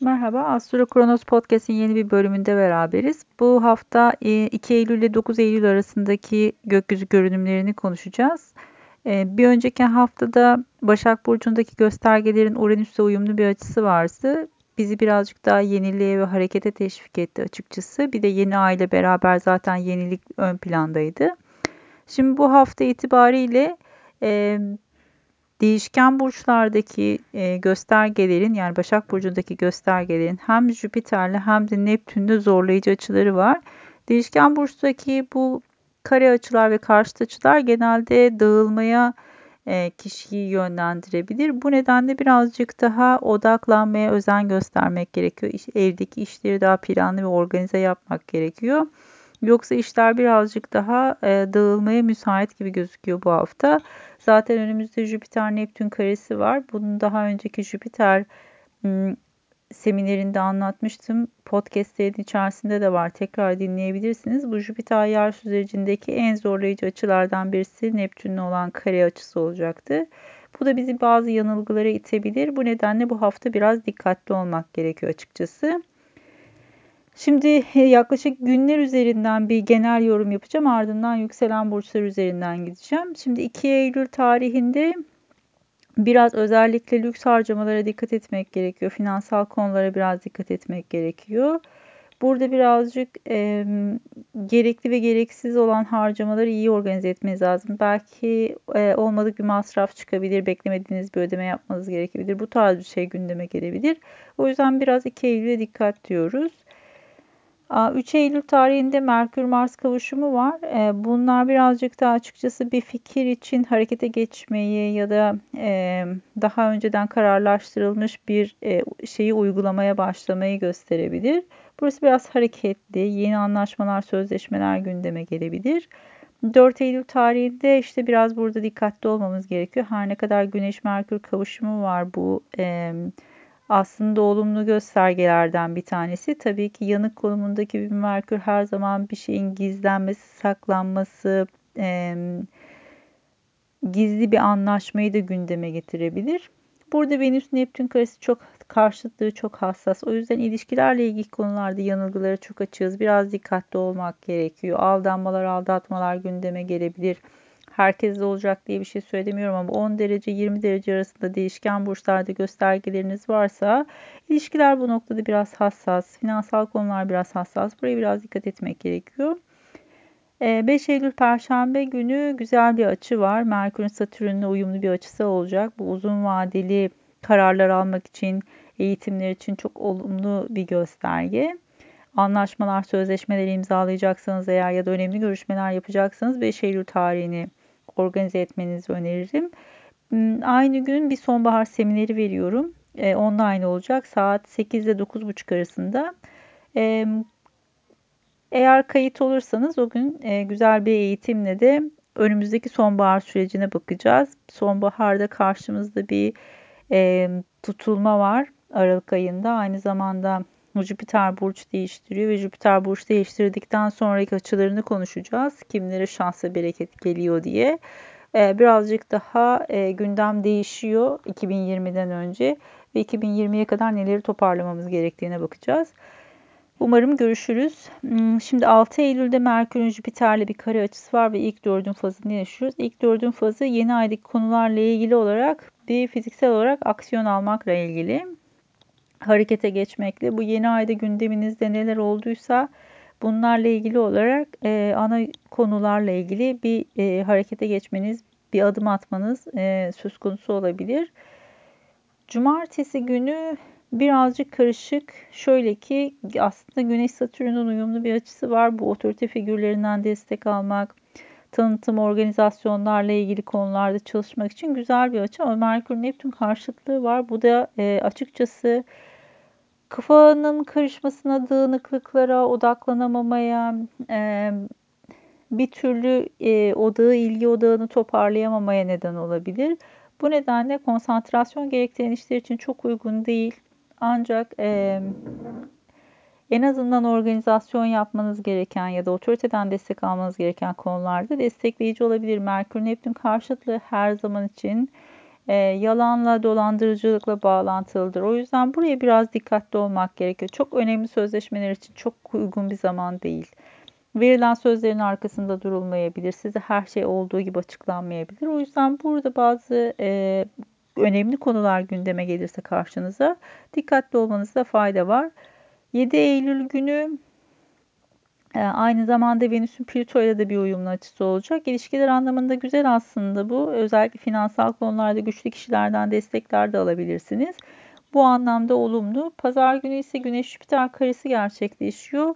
Merhaba, Astro Kronos Podcast'in yeni bir bölümünde beraberiz. Bu hafta 2 e, Eylül ile 9 Eylül arasındaki gökyüzü görünümlerini konuşacağız. E, bir önceki haftada Başak Burcu'ndaki göstergelerin Uranüs'e uyumlu bir açısı vardı. Bizi birazcık daha yeniliğe ve harekete teşvik etti açıkçası. Bir de yeni ay ile beraber zaten yenilik ön plandaydı. Şimdi bu hafta itibariyle e, değişken burçlardaki e, göstergelerin yani Başak Burcu'ndaki göstergelerin hem Jüpiter'le hem de Neptün'le zorlayıcı açıları var. Değişken burçtaki bu kare açılar ve karşıt açılar genelde dağılmaya e, kişiyi yönlendirebilir. Bu nedenle birazcık daha odaklanmaya özen göstermek gerekiyor. Evdeki işleri daha planlı ve organize yapmak gerekiyor. Yoksa işler birazcık daha e, dağılmaya müsait gibi gözüküyor bu hafta. Zaten önümüzde Jüpiter-Neptün karesi var. Bunun daha önceki Jüpiter seminerinde anlatmıştım. Podcastlerin içerisinde de var. Tekrar dinleyebilirsiniz. Bu Jüpiter yer süzecindeki en zorlayıcı açılardan birisi Neptün'le olan kare açısı olacaktı. Bu da bizi bazı yanılgılara itebilir. Bu nedenle bu hafta biraz dikkatli olmak gerekiyor açıkçası. Şimdi yaklaşık günler üzerinden bir genel yorum yapacağım. Ardından yükselen burçlar üzerinden gideceğim. Şimdi 2 Eylül tarihinde biraz özellikle lüks harcamalara dikkat etmek gerekiyor. Finansal konulara biraz dikkat etmek gerekiyor. Burada birazcık e, gerekli ve gereksiz olan harcamaları iyi organize etmeniz lazım. Belki e, olmadık bir masraf çıkabilir, beklemediğiniz bir ödeme yapmanız gerekebilir. Bu tarz bir şey gündeme gelebilir. O yüzden biraz 2 Eylül'e dikkat diyoruz. 3 Eylül tarihinde Merkür-Mars kavuşumu var. Ee, bunlar birazcık daha açıkçası bir fikir için harekete geçmeyi ya da e, daha önceden kararlaştırılmış bir e, şeyi uygulamaya başlamayı gösterebilir. Burası biraz hareketli, yeni anlaşmalar, sözleşmeler gündeme gelebilir. 4 Eylül tarihinde işte biraz burada dikkatli olmamız gerekiyor. Her ne kadar Güneş-Merkür kavuşumu var bu e, aslında olumlu göstergelerden bir tanesi. Tabii ki yanık konumundaki bir Merkür her zaman bir şeyin gizlenmesi, saklanması, e, gizli bir anlaşmayı da gündeme getirebilir. Burada Venüs Neptün karesi çok karşıtlığı çok hassas. O yüzden ilişkilerle ilgili konularda yanılgılara çok açığız. Biraz dikkatli olmak gerekiyor. Aldanmalar, aldatmalar gündeme gelebilir herkeste olacak diye bir şey söylemiyorum ama 10 derece 20 derece arasında değişken burçlarda göstergeleriniz varsa ilişkiler bu noktada biraz hassas, finansal konular biraz hassas. Buraya biraz dikkat etmek gerekiyor. 5 ee, Eylül Perşembe günü güzel bir açı var. Merkür'ün Satürn'le uyumlu bir açısı olacak. Bu uzun vadeli kararlar almak için, eğitimler için çok olumlu bir gösterge. Anlaşmalar, sözleşmeleri imzalayacaksanız eğer ya da önemli görüşmeler yapacaksanız 5 Eylül tarihini organize etmenizi öneririm. Hmm, aynı gün bir sonbahar semineri veriyorum. E, online olacak. Saat 8 ile 9.30 arasında. E, eğer kayıt olursanız o gün e, güzel bir eğitimle de önümüzdeki sonbahar sürecine bakacağız. Sonbaharda karşımızda bir e, tutulma var Aralık ayında. Aynı zamanda Jüpiter burç değiştiriyor ve Jüpiter burç değiştirdikten sonraki açılarını konuşacağız. Kimlere şans ve bereket geliyor diye. Ee, birazcık daha e, gündem değişiyor 2020'den önce ve 2020'ye kadar neleri toparlamamız gerektiğine bakacağız. Umarım görüşürüz. Hmm, şimdi 6 Eylül'de Merkür'ün Jüpiter'le bir kare açısı var ve ilk dördün fazını yaşıyoruz. İlk dördün fazı yeni aydaki konularla ilgili olarak bir fiziksel olarak aksiyon almakla ilgili harekete geçmekle. Bu yeni ayda gündeminizde neler olduysa bunlarla ilgili olarak e, ana konularla ilgili bir e, harekete geçmeniz, bir adım atmanız e, söz konusu olabilir. Cumartesi günü birazcık karışık. Şöyle ki aslında Güneş Satürn'ün uyumlu bir açısı var. Bu otorite figürlerinden destek almak, tanıtım, organizasyonlarla ilgili konularda çalışmak için güzel bir açı ama Merkür Neptün karşıtlığı var. Bu da e, açıkçası kafanın karışmasına, dağınıklıklara, odaklanamamaya, e, bir türlü e, odağı, ilgi odağını toparlayamamaya neden olabilir. Bu nedenle konsantrasyon gerektiren işler için çok uygun değil. Ancak e, en azından organizasyon yapmanız gereken ya da otoriteden destek almanız gereken konularda destekleyici olabilir. Merkür Neptün karşıtlığı her zaman için e, yalanla, dolandırıcılıkla bağlantılıdır. O yüzden buraya biraz dikkatli olmak gerekiyor. Çok önemli sözleşmeler için çok uygun bir zaman değil. Verilen sözlerin arkasında durulmayabilir. Size her şey olduğu gibi açıklanmayabilir. O yüzden burada bazı e, önemli konular gündeme gelirse karşınıza dikkatli olmanızda fayda var. 7 Eylül günü e, aynı zamanda Venüs'ün Plüto ile de bir uyumlu açısı olacak. İlişkiler anlamında güzel aslında bu. Özellikle finansal konularda güçlü kişilerden destekler de alabilirsiniz. Bu anlamda olumlu. Pazar günü ise Güneş Jüpiter karesi gerçekleşiyor.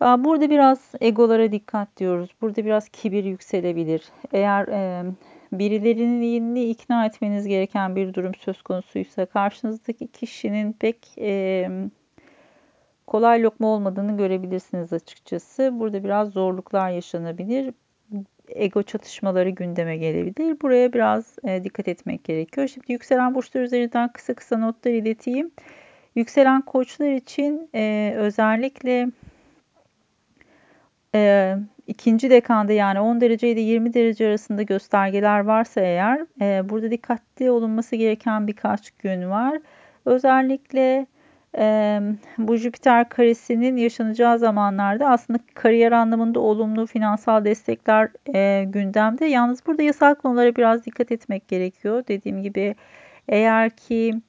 Burada biraz egolara dikkat diyoruz. Burada biraz kibir yükselebilir. Eğer e, birilerini ikna etmeniz gereken bir durum söz konusuysa karşınızdaki kişinin pek e, kolay lokma olmadığını görebilirsiniz açıkçası. Burada biraz zorluklar yaşanabilir. Ego çatışmaları gündeme gelebilir. Buraya biraz e, dikkat etmek gerekiyor. Şimdi yükselen burçlar üzerinden kısa kısa notlar ileteyim. Yükselen koçlar için e, özellikle e, ikinci dekanda yani 10 derece ile 20 derece arasında göstergeler varsa eğer e, burada dikkatli olunması gereken birkaç gün var. Özellikle e, bu Jüpiter karesinin yaşanacağı zamanlarda aslında kariyer anlamında olumlu finansal destekler e, gündemde. Yalnız burada yasal konulara biraz dikkat etmek gerekiyor. Dediğim gibi eğer ki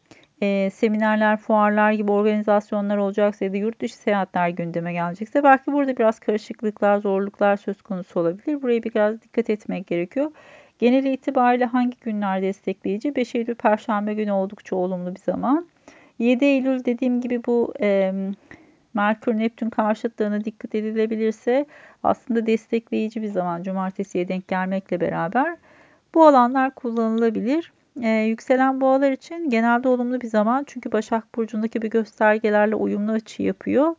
e, seminerler, fuarlar gibi organizasyonlar olacaksa ya da yurt dışı seyahatler gündeme gelecekse belki burada biraz karışıklıklar, zorluklar söz konusu olabilir. Buraya biraz dikkat etmek gerekiyor. Genel itibariyle hangi günler destekleyici? 5 Eylül Perşembe günü oldukça olumlu bir zaman. 7 Eylül dediğim gibi bu e, Merkür Neptün karşıtlığına dikkat edilebilirse aslında destekleyici bir zaman. Cumartesiye denk gelmekle beraber bu alanlar kullanılabilir. Ee, yükselen boğalar için genelde olumlu bir zaman. Çünkü Başak Burcu'ndaki bir göstergelerle uyumlu açı yapıyor.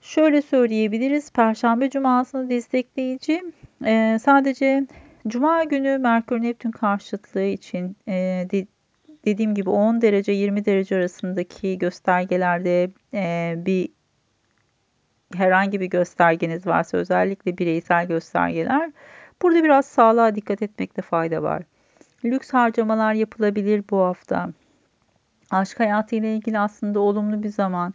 Şöyle söyleyebiliriz. Perşembe Cuma'sını destekleyici. Ee, sadece Cuma günü Merkür Neptün karşıtlığı için e, dediğim gibi 10 derece 20 derece arasındaki göstergelerde e, bir herhangi bir göstergeniz varsa özellikle bireysel göstergeler burada biraz sağlığa dikkat etmekte fayda var. Lüks harcamalar yapılabilir bu hafta. Aşk hayatı ile ilgili aslında olumlu bir zaman.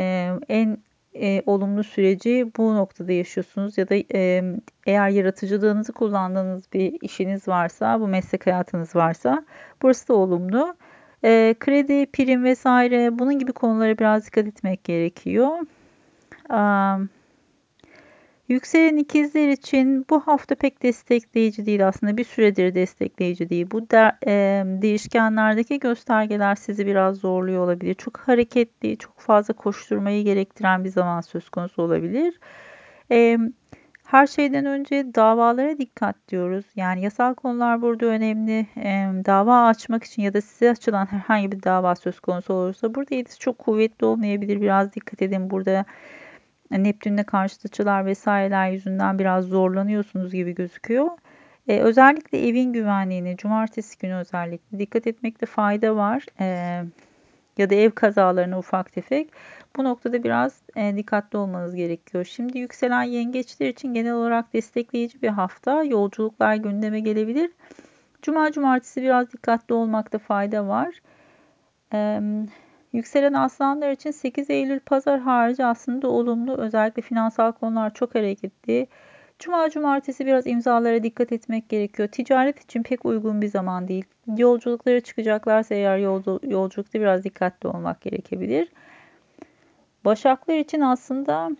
Ee, en e, olumlu süreci bu noktada yaşıyorsunuz ya da e, eğer yaratıcılığınızı kullandığınız bir işiniz varsa, bu meslek hayatınız varsa burası da olumlu. E, kredi, prim vesaire bunun gibi konulara biraz dikkat etmek gerekiyor. Um, Yükselen ikizler için bu hafta pek destekleyici değil aslında bir süredir destekleyici değil. Bu de, e, değişkenlerdeki göstergeler sizi biraz zorluyor olabilir. Çok hareketli, çok fazla koşturmayı gerektiren bir zaman söz konusu olabilir. E, her şeyden önce davalara dikkat diyoruz. Yani yasal konular burada önemli. E, dava açmak için ya da size açılan herhangi bir dava söz konusu olursa burada yetisi çok kuvvetli olmayabilir. Biraz dikkat edin burada Neptün'le karşıt açılar vesaireler yüzünden biraz zorlanıyorsunuz gibi gözüküyor. Ee, özellikle evin güvenliğine cumartesi günü özellikle dikkat etmekte fayda var. Ee, ya da ev kazalarına ufak tefek. Bu noktada biraz e, dikkatli olmanız gerekiyor. Şimdi yükselen yengeçler için genel olarak destekleyici bir hafta. Yolculuklar gündeme gelebilir. Cuma cumartesi biraz dikkatli olmakta fayda var. Ee, Yükselen aslanlar için 8 Eylül pazar harici aslında olumlu. Özellikle finansal konular çok hareketli. Cuma cumartesi biraz imzalara dikkat etmek gerekiyor. Ticaret için pek uygun bir zaman değil. Yolculuklara çıkacaklarsa eğer yolculukta biraz dikkatli olmak gerekebilir. Başaklar için aslında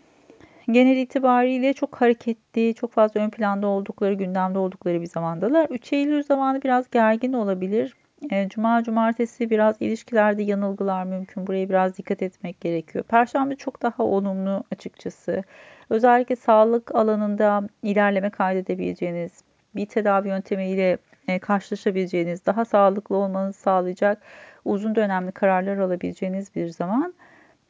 genel itibariyle çok hareketli, çok fazla ön planda oldukları, gündemde oldukları bir zamandalar. 3 Eylül zamanı biraz gergin olabilir. E, Cuma, cumartesi biraz ilişkilerde yanılgılar mümkün. Buraya biraz dikkat etmek gerekiyor. Perşembe çok daha olumlu açıkçası. Özellikle sağlık alanında ilerleme kaydedebileceğiniz, bir tedavi yöntemiyle e, karşılaşabileceğiniz, daha sağlıklı olmanızı sağlayacak uzun dönemli kararlar alabileceğiniz bir zaman.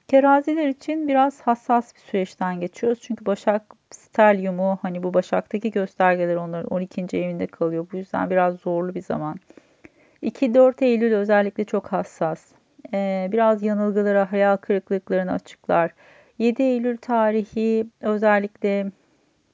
Teraziler için biraz hassas bir süreçten geçiyoruz. Çünkü Başak stelyumu hani bu Başak'taki göstergeler onların 12. evinde kalıyor. Bu yüzden biraz zorlu bir zaman. 2-4 Eylül özellikle çok hassas. Ee, biraz yanılgılara, hayal kırıklıklarını açıklar. 7 Eylül tarihi özellikle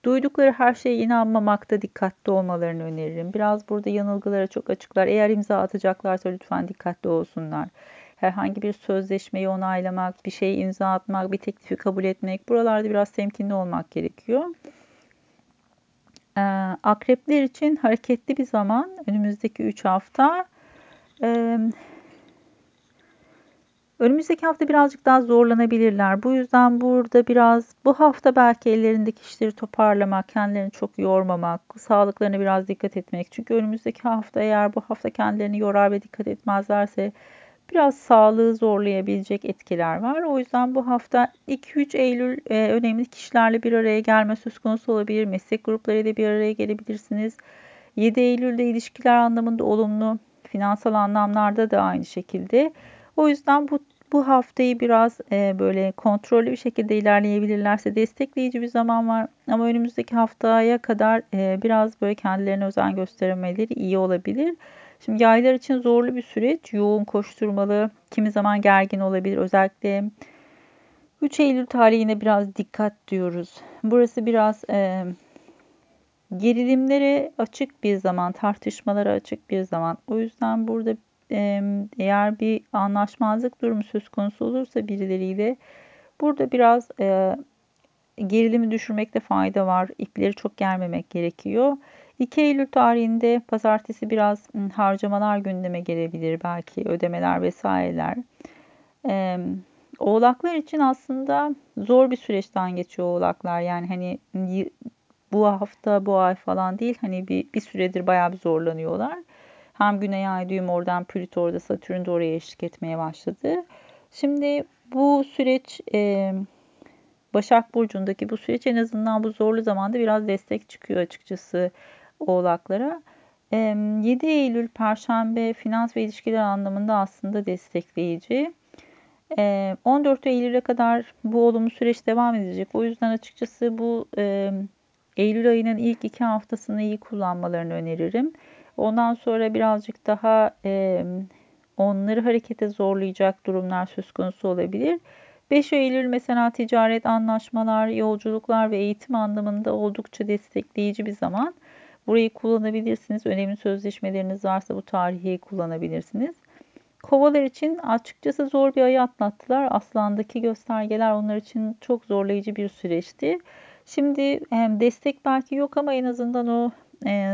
Duydukları her şeye inanmamakta dikkatli olmalarını öneririm. Biraz burada yanılgılara çok açıklar. Eğer imza atacaklarsa lütfen dikkatli olsunlar. Herhangi bir sözleşmeyi onaylamak, bir şeyi imza atmak, bir teklifi kabul etmek buralarda biraz temkinli olmak gerekiyor. Ee, akrepler için hareketli bir zaman önümüzdeki 3 hafta. Önümüzdeki hafta birazcık daha zorlanabilirler. Bu yüzden burada biraz bu hafta belki ellerindeki işleri toparlamak, kendilerini çok yormamak, sağlıklarına biraz dikkat etmek. Çünkü önümüzdeki hafta eğer bu hafta kendilerini yorar ve dikkat etmezlerse biraz sağlığı zorlayabilecek etkiler var. O yüzden bu hafta 2-3 Eylül e, önemli kişilerle bir araya gelme söz konusu olabilir. Meslek gruplarıyla bir araya gelebilirsiniz. 7 Eylül'de ilişkiler anlamında olumlu, finansal anlamlarda da aynı şekilde. O yüzden bu bu haftayı biraz e, böyle kontrollü bir şekilde ilerleyebilirlerse destekleyici bir zaman var. Ama önümüzdeki haftaya kadar e, biraz böyle kendilerine özen göstermeleri iyi olabilir. Şimdi yaylar için zorlu bir süreç. Yoğun koşturmalı, kimi zaman gergin olabilir. Özellikle 3 Eylül tarihine biraz dikkat diyoruz. Burası biraz e, gerilimlere açık bir zaman, tartışmalara açık bir zaman. O yüzden burada eğer bir anlaşmazlık durumu söz konusu olursa birileriyle burada biraz e, gerilimi düşürmekte fayda var. İpleri çok germemek gerekiyor. 2 Eylül tarihinde pazartesi biraz harcamalar gündeme gelebilir belki ödemeler vesaireler. Ee, oğlaklar için aslında zor bir süreçten geçiyor oğlaklar. Yani hani bu hafta bu ay falan değil hani bir, bir süredir bayağı bir zorlanıyorlar. Hem Güney Ay düğüm oradan Plüto orada Satürn de oraya eşlik etmeye başladı. Şimdi bu süreç e, Başak Burcu'ndaki bu süreç en azından bu zorlu zamanda biraz destek çıkıyor açıkçası oğlaklara. 7 Eylül Perşembe finans ve ilişkiler anlamında aslında destekleyici. 14 Eylül'e kadar bu olumlu süreç devam edecek. O yüzden açıkçası bu Eylül ayının ilk iki haftasını iyi kullanmalarını öneririm. Ondan sonra birazcık daha onları harekete zorlayacak durumlar söz konusu olabilir. 5 Eylül mesela ticaret, anlaşmalar, yolculuklar ve eğitim anlamında oldukça destekleyici bir zaman. Burayı kullanabilirsiniz. Önemli sözleşmeleriniz varsa bu tarihi kullanabilirsiniz. Kovalar için açıkçası zor bir ayı atlattılar. Aslandaki göstergeler onlar için çok zorlayıcı bir süreçti. Şimdi destek belki yok ama en azından o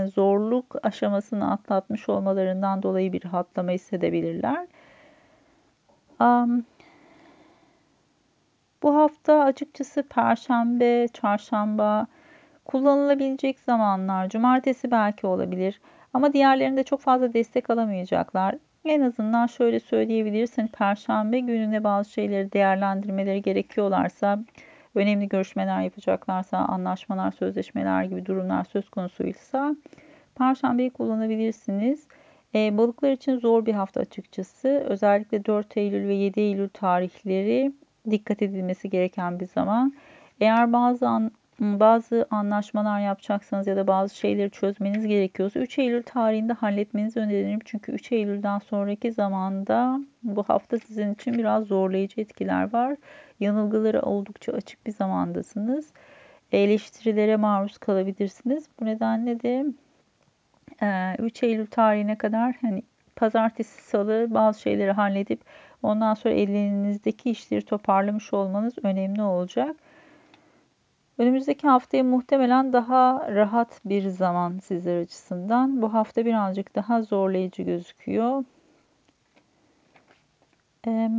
zorluk aşamasını atlatmış olmalarından dolayı bir rahatlama hissedebilirler. Bu hafta açıkçası Perşembe, Çarşamba kullanılabilecek zamanlar. Cumartesi belki olabilir. Ama diğerlerinde çok fazla destek alamayacaklar. En azından şöyle söyleyebiliriz. Hani Perşembe gününe bazı şeyleri değerlendirmeleri gerekiyorlarsa, önemli görüşmeler yapacaklarsa, anlaşmalar, sözleşmeler gibi durumlar söz konusuysa Perşembeyi kullanabilirsiniz. E, balıklar için zor bir hafta açıkçası. Özellikle 4 Eylül ve 7 Eylül tarihleri dikkat edilmesi gereken bir zaman. Eğer bazı bazı anlaşmalar yapacaksanız ya da bazı şeyleri çözmeniz gerekiyorsa 3 Eylül tarihinde halletmenizi öneririm. Çünkü 3 Eylül'den sonraki zamanda bu hafta sizin için biraz zorlayıcı etkiler var. Yanılgıları oldukça açık bir zamandasınız. Eleştirilere maruz kalabilirsiniz. Bu nedenle de 3 Eylül tarihine kadar hani pazartesi salı bazı şeyleri halledip ondan sonra elinizdeki işleri toparlamış olmanız önemli olacak. Önümüzdeki haftaya muhtemelen daha rahat bir zaman sizler açısından. Bu hafta birazcık daha zorlayıcı gözüküyor. Ee,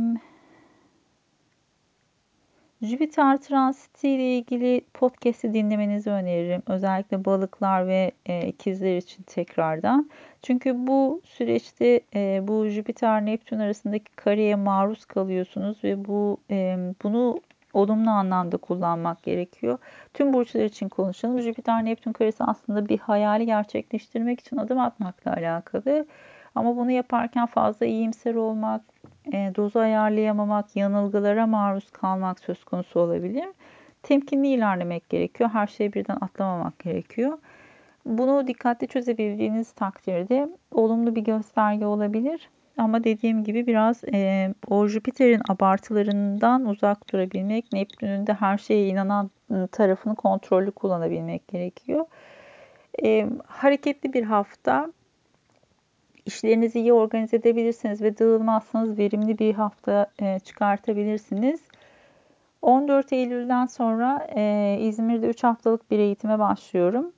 Jüpiter transiti ile ilgili podcast'i dinlemenizi öneririm. Özellikle balıklar ve e, ikizler için tekrardan. Çünkü bu süreçte e, bu Jüpiter Neptün arasındaki kareye maruz kalıyorsunuz ve bu e, bunu olumlu anlamda kullanmak gerekiyor. Tüm burçlar için konuşalım. Jüpiter Neptün karesi aslında bir hayali gerçekleştirmek için adım atmakla alakalı. Ama bunu yaparken fazla iyimser olmak, e, dozu ayarlayamamak, yanılgılara maruz kalmak söz konusu olabilir. Temkinli ilerlemek gerekiyor. Her şeyi birden atlamamak gerekiyor. Bunu dikkatli çözebildiğiniz takdirde olumlu bir gösterge olabilir. Ama dediğim gibi biraz e, o Jüpiter'in abartılarından uzak durabilmek, Neptün'ün de her şeye inanan tarafını kontrollü kullanabilmek gerekiyor. E, hareketli bir hafta. İşlerinizi iyi organize edebilirsiniz ve dağılmazsanız verimli bir hafta e, çıkartabilirsiniz. 14 Eylül'den sonra e, İzmir'de 3 haftalık bir eğitime başlıyorum.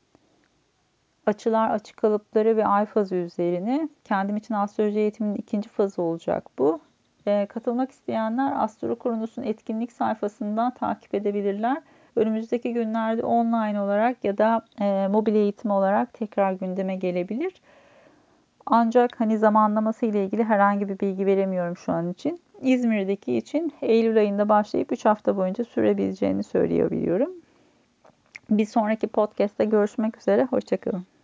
Açılar, açı kalıpları ve ay fazı üzerine. Kendim için astroloji eğitiminin ikinci fazı olacak bu. E, katılmak isteyenler Astro Kronos'un etkinlik sayfasından takip edebilirler. Önümüzdeki günlerde online olarak ya da e, mobil eğitim olarak tekrar gündeme gelebilir. Ancak hani zamanlaması ile ilgili herhangi bir bilgi veremiyorum şu an için. İzmir'deki için Eylül ayında başlayıp 3 hafta boyunca sürebileceğini söyleyebiliyorum. Bir sonraki podcast'te görüşmek üzere. Hoşçakalın.